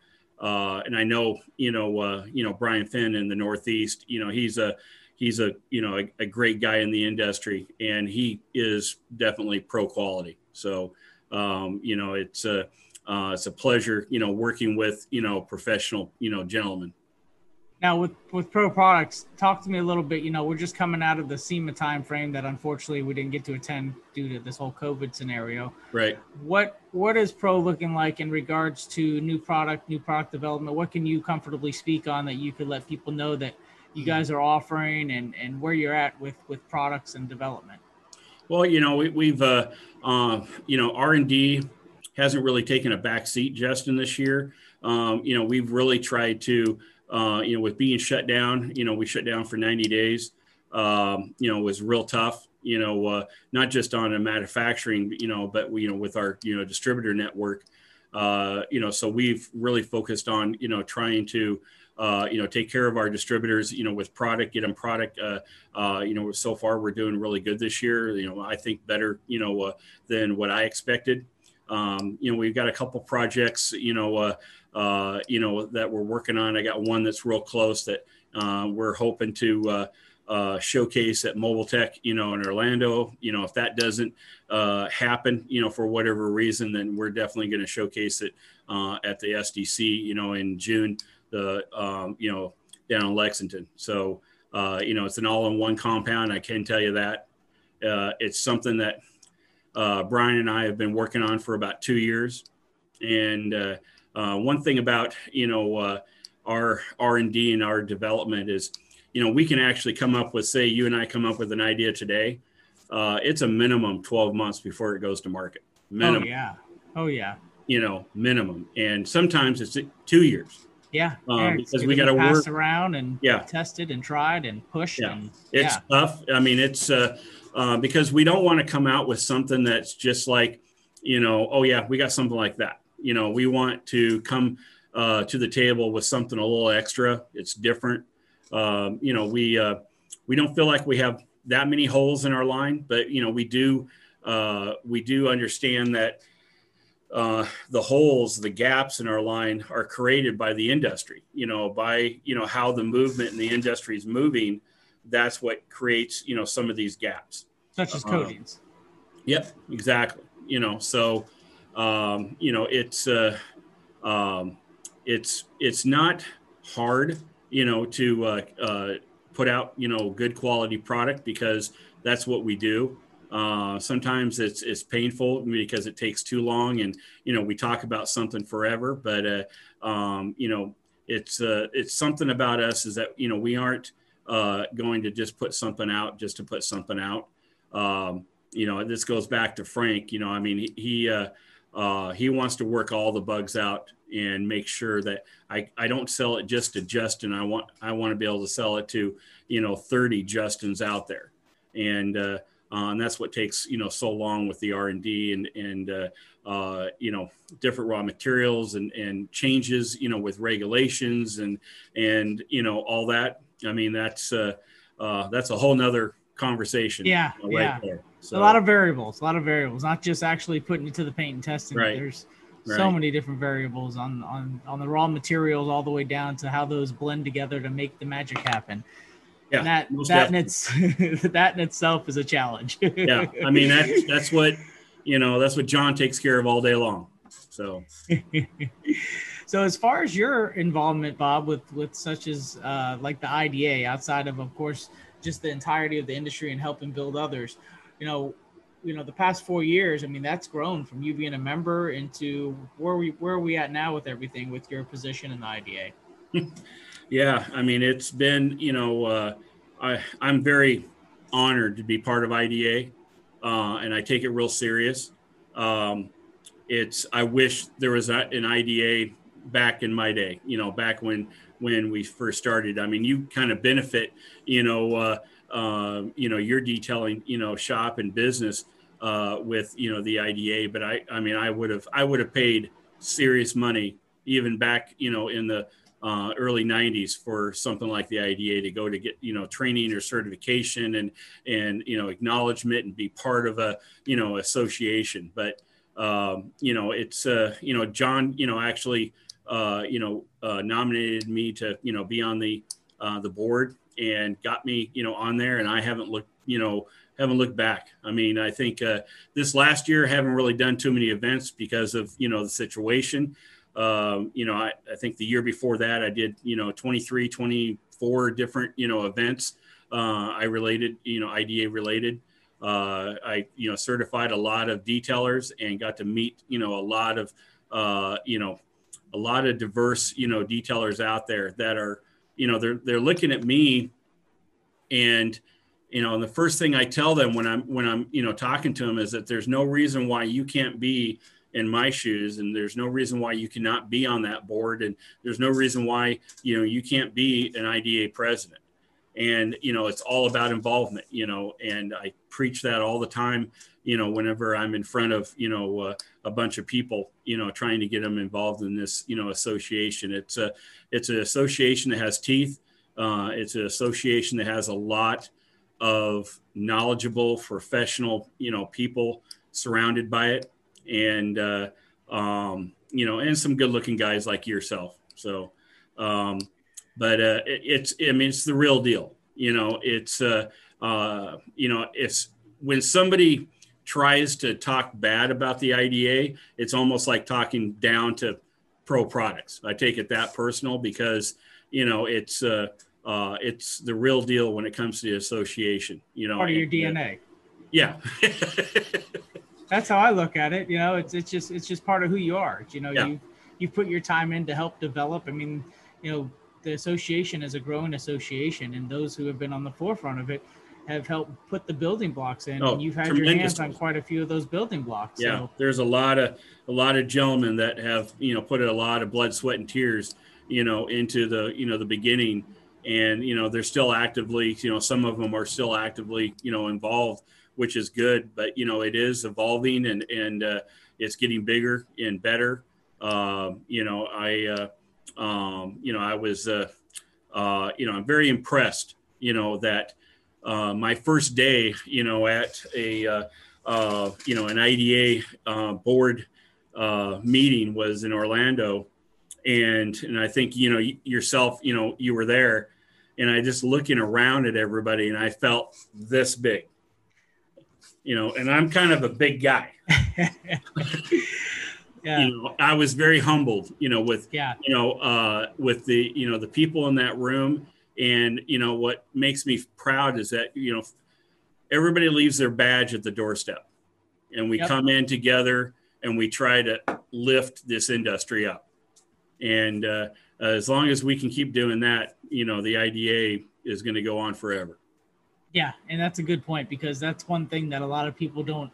Speaker 1: and I know, you know, uh, you know Brian Finn in the Northeast. You know, he's a he's a you know a, a, great guy in the industry and he is definitely pro quality. So um, you know it's a uh, it's a pleasure you know working with you know professional you know gentlemen.
Speaker 2: Now with with pro products talk to me a little bit. You know we're just coming out of the sema time frame that unfortunately we didn't get to attend due to this whole covid scenario.
Speaker 1: Right.
Speaker 2: What what is pro looking like in regards to new product new product development? What can you comfortably speak on that you could let people know that you guys are offering and, and where you're at with, with products and development.
Speaker 1: Well, you know, we, have uh, uh, you know, R&D hasn't really taken a back seat, Justin, this year. Um, you know, we've really tried to, uh, you know, with being shut down, you know, we shut down for 90 days, um, you know, was real tough, you know, uh, not just on a manufacturing, you know, but we, you know, with our, you know, distributor network, uh, you know, so we've really focused on, you know, trying to, uh, you know, take care of our distributors, you know, with product, get them product. Uh, uh, you know, so far we're doing really good this year. You know, I think better, you know, uh, than what I expected. Um, you know, we've got a couple projects, you know, uh, uh, you know, that we're working on. I got one that's real close that we're hoping to showcase at Mobile Tech, you know, in Orlando. You know, if that doesn't happen, you know, for whatever reason, then we're definitely going to showcase it at the SDC, you know, in June the um, you know down in Lexington. So uh, you know it's an all-in-one compound. I can tell you that uh, it's something that uh, Brian and I have been working on for about two years. And uh, uh, one thing about you know uh, our R and D and our development is you know we can actually come up with say you and I come up with an idea today. it's a minimum 12 months before it goes to market. Minimum.
Speaker 2: Oh yeah. Oh yeah.
Speaker 1: You know, minimum, and sometimes it's two years.
Speaker 2: Yeah,
Speaker 1: um, because we got to work
Speaker 2: around and
Speaker 1: yeah.
Speaker 2: tested and tried and pushed.
Speaker 1: Yeah,
Speaker 2: and,
Speaker 1: it's
Speaker 2: yeah.
Speaker 1: tough. I mean, it's uh, uh, because we don't want to come out with something that's just like, you know, oh yeah, we got something like that. You know, we want to come uh, to the table with something a little extra. It's different. Um, you know, we uh, we don't feel like we have that many holes in our line, but you know, we do uh, we do understand that uh, the holes, the gaps in our line are created by the industry. You know, by you know how the movement in the industry is moving. That's what creates you know some of these gaps,
Speaker 2: such as uh, coatings.
Speaker 1: Uh, yep, exactly. You know, so um, you know it's uh, um, it's it's not hard. You know, to uh, uh, put out you know good quality product because that's what we do. Uh, sometimes it's it's painful because it takes too long, and you know we talk about something forever. But uh, um, you know it's uh, it's something about us is that you know we aren't uh, going to just put something out just to put something out. Um, you know this goes back to Frank. You know I mean he he, uh, uh, he wants to work all the bugs out and make sure that I, I don't sell it just to Justin. I want I want to be able to sell it to you know 30 Justins out there, and uh, uh, and that's what takes you know so long with the r&d and and uh, uh, you know different raw materials and and changes you know with regulations and and you know all that i mean that's uh, uh, that's a whole nother conversation
Speaker 2: yeah right yeah. There. So, a lot of variables a lot of variables not just actually putting it to the paint and testing right. there's Right. so many different variables on on on the raw materials all the way down to how those blend together to make the magic happen yeah, that that in its that in itself is a challenge.
Speaker 1: yeah, I mean that's that's what you know that's what John takes care of all day long. So,
Speaker 2: so as far as your involvement, Bob, with with such as uh, like the IDA, outside of of course just the entirety of the industry and helping build others, you know, you know the past four years. I mean that's grown from you being a member into where we where are we at now with everything with your position in the IDA.
Speaker 1: Yeah, I mean, it's been, you know, uh, I, I'm very honored to be part of IDA, uh, and I take it real serious. Um, it's I wish there was a, an IDA back in my day, you know, back when when we first started. I mean, you kind of benefit, you know, uh, uh, you know, your detailing, you know, shop and business uh, with you know the IDA. But I, I mean, I would have I would have paid serious money even back, you know, in the uh, early 90s for something like the IDA to go to get you know training or certification and and you know acknowledgement and be part of a you know association. But um, you know it's uh, you know John you know actually uh, you know uh, nominated me to you know be on the uh, the board and got me you know on there, and I haven't looked you know haven't looked back. I mean, I think uh, this last year haven't really done too many events because of you know the situation. Um, you know, I, I think the year before that, I did, you know, 23, 24 different, you know, events uh, I related, you know, IDA related. Uh, I, you know, certified a lot of detailers and got to meet, you know, a lot of, uh, you know, a lot of diverse, you know, detailers out there that are, you know, they're, they're looking at me and, you know, and the first thing I tell them when I'm, when I'm, you know, talking to them is that there's no reason why you can't be in my shoes and there's no reason why you cannot be on that board and there's no reason why you know you can't be an IDA president. And you know it's all about involvement you know and I preach that all the time you know whenever I'm in front of you know uh, a bunch of people you know trying to get them involved in this you know association. It's a it's an association that has teeth. Uh, it's an association that has a lot of knowledgeable professional you know people surrounded by it and uh, um, you know, and some good-looking guys like yourself. So, um, but uh, it, it's I mean, it's the real deal. You know, it's uh, uh, you know, it's when somebody tries to talk bad about the IDA, it's almost like talking down to pro products. I take it that personal because you know it's uh, uh, it's the real deal when it comes to the association. You know,
Speaker 2: part of your DNA.
Speaker 1: Uh, yeah.
Speaker 2: that's how I look at it. You know, it's it's just it's just part of who you are. You know, yeah. you you put your time in to help develop. I mean, you know, the association is a growing association, and those who have been on the forefront of it have helped put the building blocks in. Oh, and you've had your hands on quite a few of those building blocks.
Speaker 1: Yeah, so. there's a lot of a lot of gentlemen that have you know put a lot of blood, sweat, and tears you know into the you know the beginning, and you know they're still actively you know some of them are still actively you know involved which is good. But you know, it is evolving and and uh, it's getting bigger and better. Uh, you know, I uh, um, you know I was uh, uh, you know I'm very impressed. You know that uh, my first day, you know, at a you know an IDA board uh, meeting was in Orlando, and and I think you know yourself, you know, you were there, and I just looking around at everybody, and I felt this big, you know, and I'm kind of a big guy. yeah. You know, I was very humbled, you know, with yeah, you know, uh, with the you know the people in that room, and you know what makes me proud is that you know everybody leaves their badge at the doorstep, and we yep. come in together and we try to lift this industry up. And uh, as long as we can keep doing that, you know, the IDA is going to go on forever.
Speaker 2: Yeah, and that's a good point because that's one thing that a lot of people don't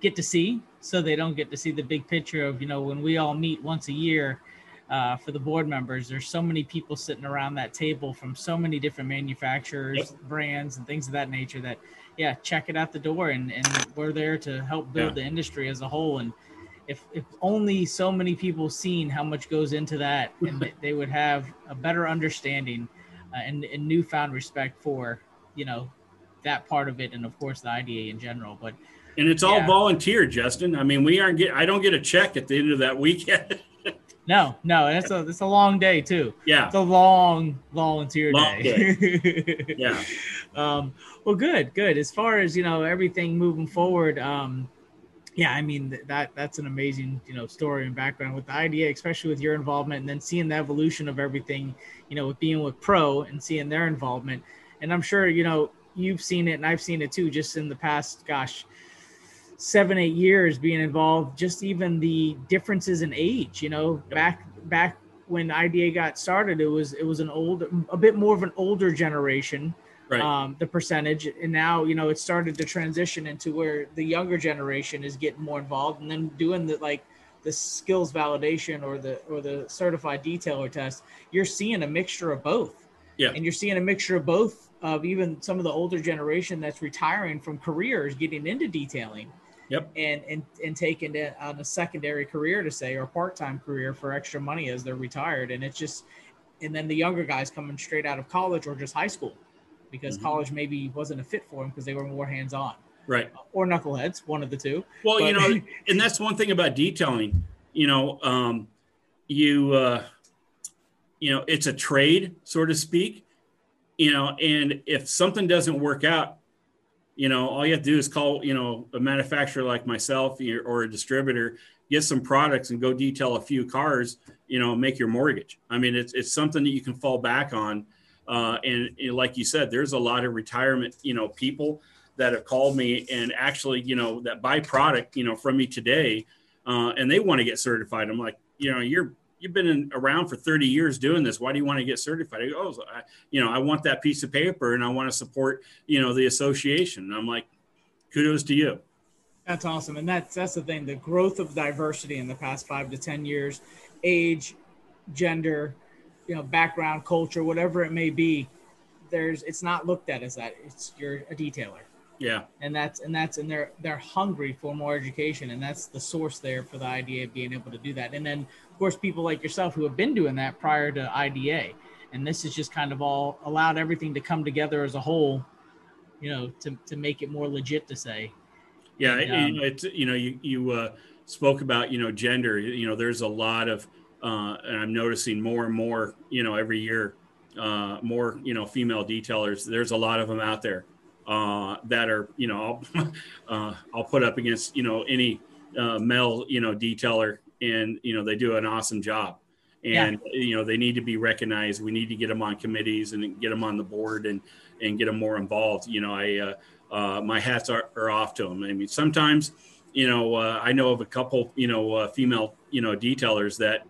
Speaker 2: get to see. So they don't get to see the big picture of, you know, when we all meet once a year uh, for the board members, there's so many people sitting around that table from so many different manufacturers, yep. brands, and things of that nature that, yeah, check it out the door. And, and we're there to help build yeah. the industry as a whole. And if if only so many people seen how much goes into that, and they would have a better understanding uh, and, and newfound respect for you know that part of it, and of course the IDA in general. But
Speaker 1: and it's all yeah. volunteer, Justin. I mean, we aren't get. I don't get a check at the end of that weekend.
Speaker 2: no, no, it's a it's a long day too.
Speaker 1: Yeah,
Speaker 2: it's a long volunteer long day.
Speaker 1: day. yeah.
Speaker 2: Um, well, good, good. As far as you know, everything moving forward. Um, yeah, I mean that that's an amazing you know story and background with the IDA, especially with your involvement, and then seeing the evolution of everything, you know, with being with Pro and seeing their involvement, and I'm sure you know you've seen it and I've seen it too, just in the past, gosh, seven eight years being involved. Just even the differences in age, you know, back back when IDA got started, it was it was an old, a bit more of an older generation right. um, the percentage. And now, you know, it started to transition into where the younger generation is getting more involved and then doing the like the skills validation or the or the certified detailer test. You're seeing a mixture of both.
Speaker 1: Yeah.
Speaker 2: And you're seeing a mixture of both of even some of the older generation that's retiring from careers getting into detailing.
Speaker 1: Yep.
Speaker 2: And and and taking it on a secondary career to say or part-time career for extra money as they're retired. And it's just and then the younger guys coming straight out of college or just high school because mm-hmm. college maybe wasn't a fit for them because they were more hands on.
Speaker 1: Right.
Speaker 2: Or knuckleheads, one of the two.
Speaker 1: Well, but, you know, and that's one thing about detailing. You know, um, you uh, you know, it's a trade, so to speak. You know, and if something doesn't work out, you know, all you have to do is call, you know, a manufacturer like myself or a distributor, get some products and go detail a few cars, you know, make your mortgage. I mean, it's, it's something that you can fall back on uh, and, and, like you said, there's a lot of retirement, you know, people that have called me and actually, you know, that buy product, you know, from me today, uh, and they want to get certified. I'm like, you know, you're you've been in, around for 30 years doing this. Why do you want to get certified? I go, oh, I, you know, I want that piece of paper and I want to support, you know, the association. And I'm like, kudos to you.
Speaker 2: That's awesome. And that's, that's the thing, the growth of diversity in the past five to 10 years, age, gender, you know background culture whatever it may be there's it's not looked at as that it's you're a detailer
Speaker 1: yeah.
Speaker 2: And that's and that's and they're they're hungry for more education and that's the source there for the idea of being able to do that. And then of course people like yourself who have been doing that prior to IDA and this is just kind of all allowed everything to come together as a whole you know to to make it more legit to say.
Speaker 1: Yeah and, um, it's you know you you uh, spoke about you know gender. You know there's a lot of uh, and I'm noticing more and more, you know, every year, uh, more, you know, female detailers. There's a lot of them out there uh, that are, you know, I'll, uh, I'll put up against, you know, any uh, male, you know, detailer, and you know, they do an awesome job. And yeah. you know, they need to be recognized. We need to get them on committees and get them on the board and and get them more involved. You know, I uh, my hats are, are off to them. I mean, sometimes you know, uh, I know of a couple, you know, uh, female, you know, detailers that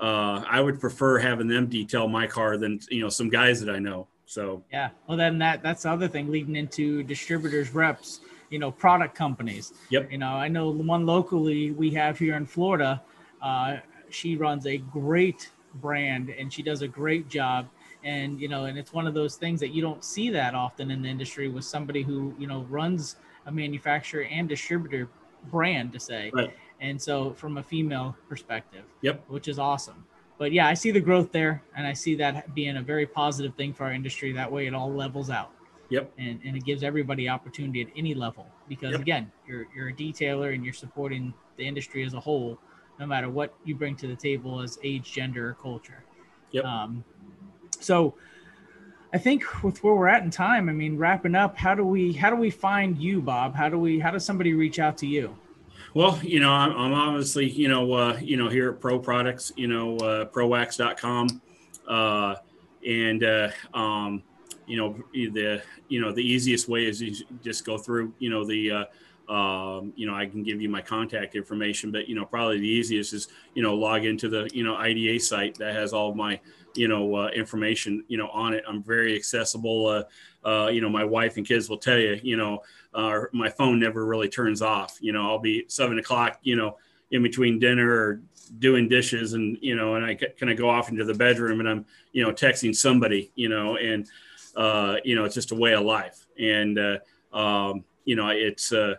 Speaker 1: uh, I would prefer having them detail my car than you know some guys that I know. So
Speaker 2: yeah, well then that that's the other thing leading into distributors, reps, you know, product companies.
Speaker 1: Yep.
Speaker 2: You know, I know one locally we have here in Florida. Uh, she runs a great brand and she does a great job. And you know, and it's one of those things that you don't see that often in the industry with somebody who you know runs a manufacturer and distributor brand to say.
Speaker 1: Right
Speaker 2: and so from a female perspective
Speaker 1: yep
Speaker 2: which is awesome but yeah i see the growth there and i see that being a very positive thing for our industry that way it all levels out
Speaker 1: yep
Speaker 2: and, and it gives everybody opportunity at any level because yep. again you're, you're a detailer and you're supporting the industry as a whole no matter what you bring to the table as age, gender, or culture.
Speaker 1: Yep.
Speaker 2: Um, so I think with where we're at in time, I mean, wrapping up, how do we how do we find you, Bob? How do we how does somebody reach out to you?
Speaker 1: Well, you know, I'm, I'm obviously, you know, uh, you know, here at Pro Products, you know, uh, prowax.com. Uh, and, uh, um, you know, the, you know, the easiest way is you just go through, you know, the, uh, um, you know, I can give you my contact information, but you know, probably the easiest is you know log into the you know IDA site that has all my you know uh, information you know on it. I'm very accessible. Uh, uh, you know, my wife and kids will tell you, you know, uh, my phone never really turns off. You know, I'll be seven o'clock, you know, in between dinner or doing dishes, and you know, and I kind of go off into the bedroom and I'm you know texting somebody, you know, and uh, you know, it's just a way of life, and uh, um, you know, it's uh,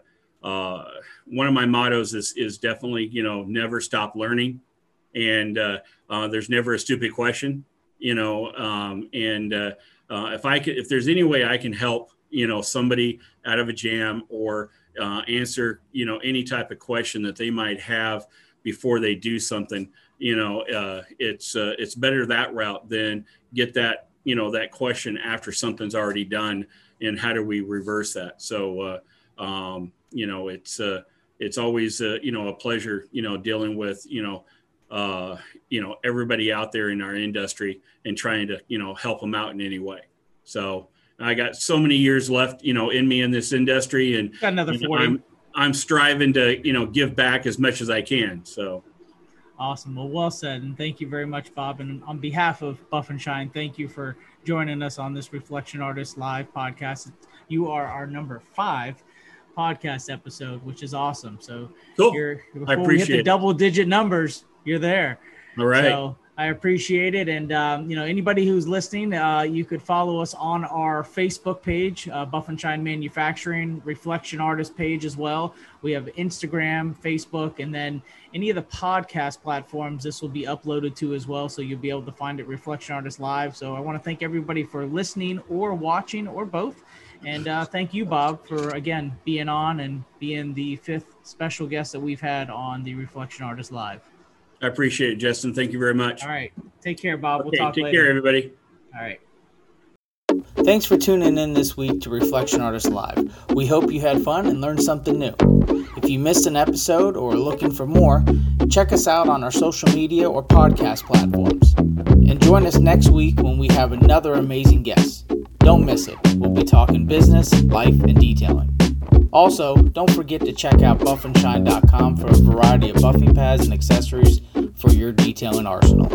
Speaker 1: one of my mottos is is definitely you know never stop learning, and uh, uh, there's never a stupid question, you know. Um, and uh, uh, if I could, if there's any way I can help, you know, somebody out of a jam or uh, answer, you know, any type of question that they might have before they do something, you know, it's it's better that route than get that you know that question after something's already done and how do we reverse that so um, you know, it's uh, it's always uh, you know a pleasure you know dealing with you know uh, you know everybody out there in our industry and trying to you know help them out in any way. So I got so many years left you know in me in this industry, and
Speaker 2: got another
Speaker 1: know,
Speaker 2: forty.
Speaker 1: I'm, I'm striving to you know give back as much as I can. So.
Speaker 2: Awesome. Well, well said. And thank you very much, Bob. And on behalf of Buff and Shine, thank you for joining us on this Reflection Artist Live podcast. You are our number five podcast episode, which is awesome. So
Speaker 1: cool.
Speaker 2: you're
Speaker 1: before I appreciate we hit
Speaker 2: the it. double digit numbers, you're there.
Speaker 1: All right.
Speaker 2: So I appreciate it. And, um, you know, anybody who's listening, uh, you could follow us on our Facebook page, uh, Buff and Shine Manufacturing, Reflection Artist page as well. We have Instagram, Facebook, and then any of the podcast platforms this will be uploaded to as well. So you'll be able to find it Reflection Artist Live. So I want to thank everybody for listening or watching or both. And uh, thank you, Bob, for again being on and being the fifth special guest that we've had on the Reflection Artist Live.
Speaker 1: I appreciate it, Justin. Thank you very much.
Speaker 2: All right. Take care, Bob.
Speaker 1: Okay,
Speaker 2: we'll talk
Speaker 1: take
Speaker 2: later.
Speaker 1: Take care, everybody.
Speaker 2: All right. Thanks for tuning in this week to Reflection Artist Live. We hope you had fun and learned something new. If you missed an episode or are looking for more, check us out on our social media or podcast platforms. And join us next week when we have another amazing guest. Don't miss it. We'll be talking business, life, and detailing. Also, don't forget to check out buffandshine.com for a variety of buffing pads and accessories for your detailing arsenal.